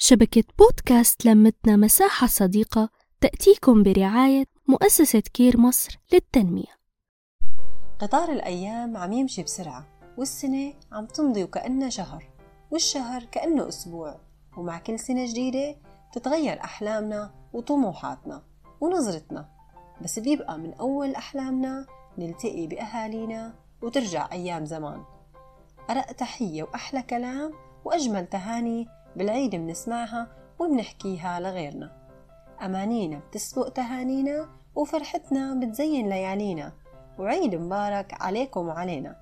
شبكة بودكاست لمتنا مساحة صديقة تأتيكم برعاية مؤسسة كير مصر للتنمية. قطار الأيام عم يمشي بسرعة والسنة عم تمضي وكأنها شهر والشهر كأنه أسبوع ومع كل سنة جديدة تتغير أحلامنا وطموحاتنا ونظرتنا. بس بيبقى من أول أحلامنا نلتقي بأهالينا وترجع أيام زمان. أرق تحية وأحلى كلام وأجمل تهاني بالعيد منسمعها وبنحكيها لغيرنا. أمانينا بتسبق تهانينا وفرحتنا بتزين ليالينا. وعيد مبارك عليكم وعلينا.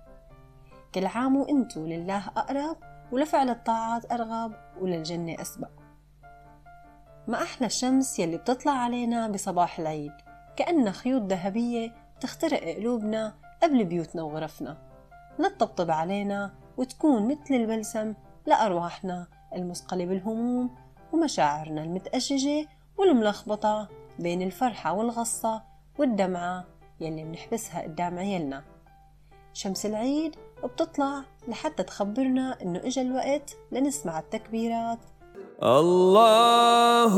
كل عام وإنتو لله أقرب ولفعل الطاعات أرغب وللجنة أسبق. ما أحلى الشمس يلي بتطلع علينا بصباح العيد. كأنها خيوط ذهبية تخترق قلوبنا قبل بيوتنا وغرفنا. لتطبطب علينا وتكون مثل البلسم لأرواحنا المثقلة بالهموم ومشاعرنا المتأججة والملخبطة بين الفرحة والغصة والدمعة يلي منحبسها قدام عيالنا. شمس العيد بتطلع لحتى تخبرنا إنه إجا الوقت لنسمع التكبيرات. الله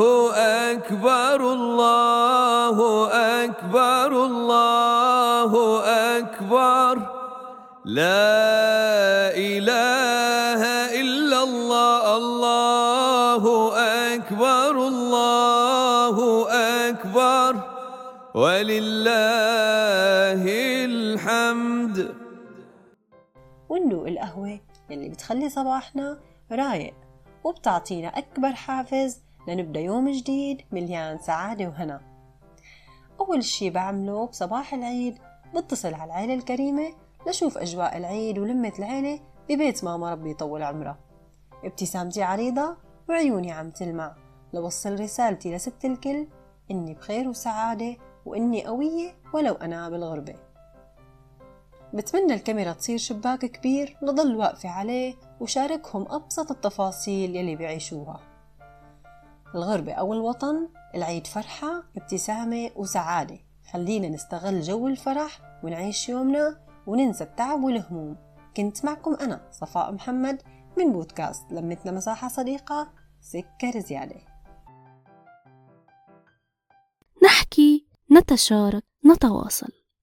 أكبر الله أكبر الله أكبر. لا إله إلا الله الله أكبر الله أكبر. ولله الحمد. وندوق القهوة يلي بتخلي صباحنا رايق وبتعطينا أكبر حافز لنبدأ يوم جديد مليان سعادة وهنا. أول شي بعمله بصباح العيد بتصل على العيلة الكريمة لشوف أجواء العيد ولمة العيلة ببيت ماما ربي يطول عمرها. ابتسامتي عريضة وعيوني عم تلمع. لوصل رسالتي لست الكل إني بخير وسعادة وإني قوية ولو أنا بالغربة. بتمنى الكاميرا تصير شباك كبير لضل واقفة عليه وشاركهم أبسط التفاصيل يلي بيعيشوها. الغربة أو الوطن العيد فرحة ابتسامة وسعادة. خلينا نستغل جو الفرح ونعيش يومنا وننسى التعب والهموم. كنت معكم أنا صفاء محمد من بودكاست لمتنا مساحة صديقة سكر زيادة. نحكي نتشارك نتواصل.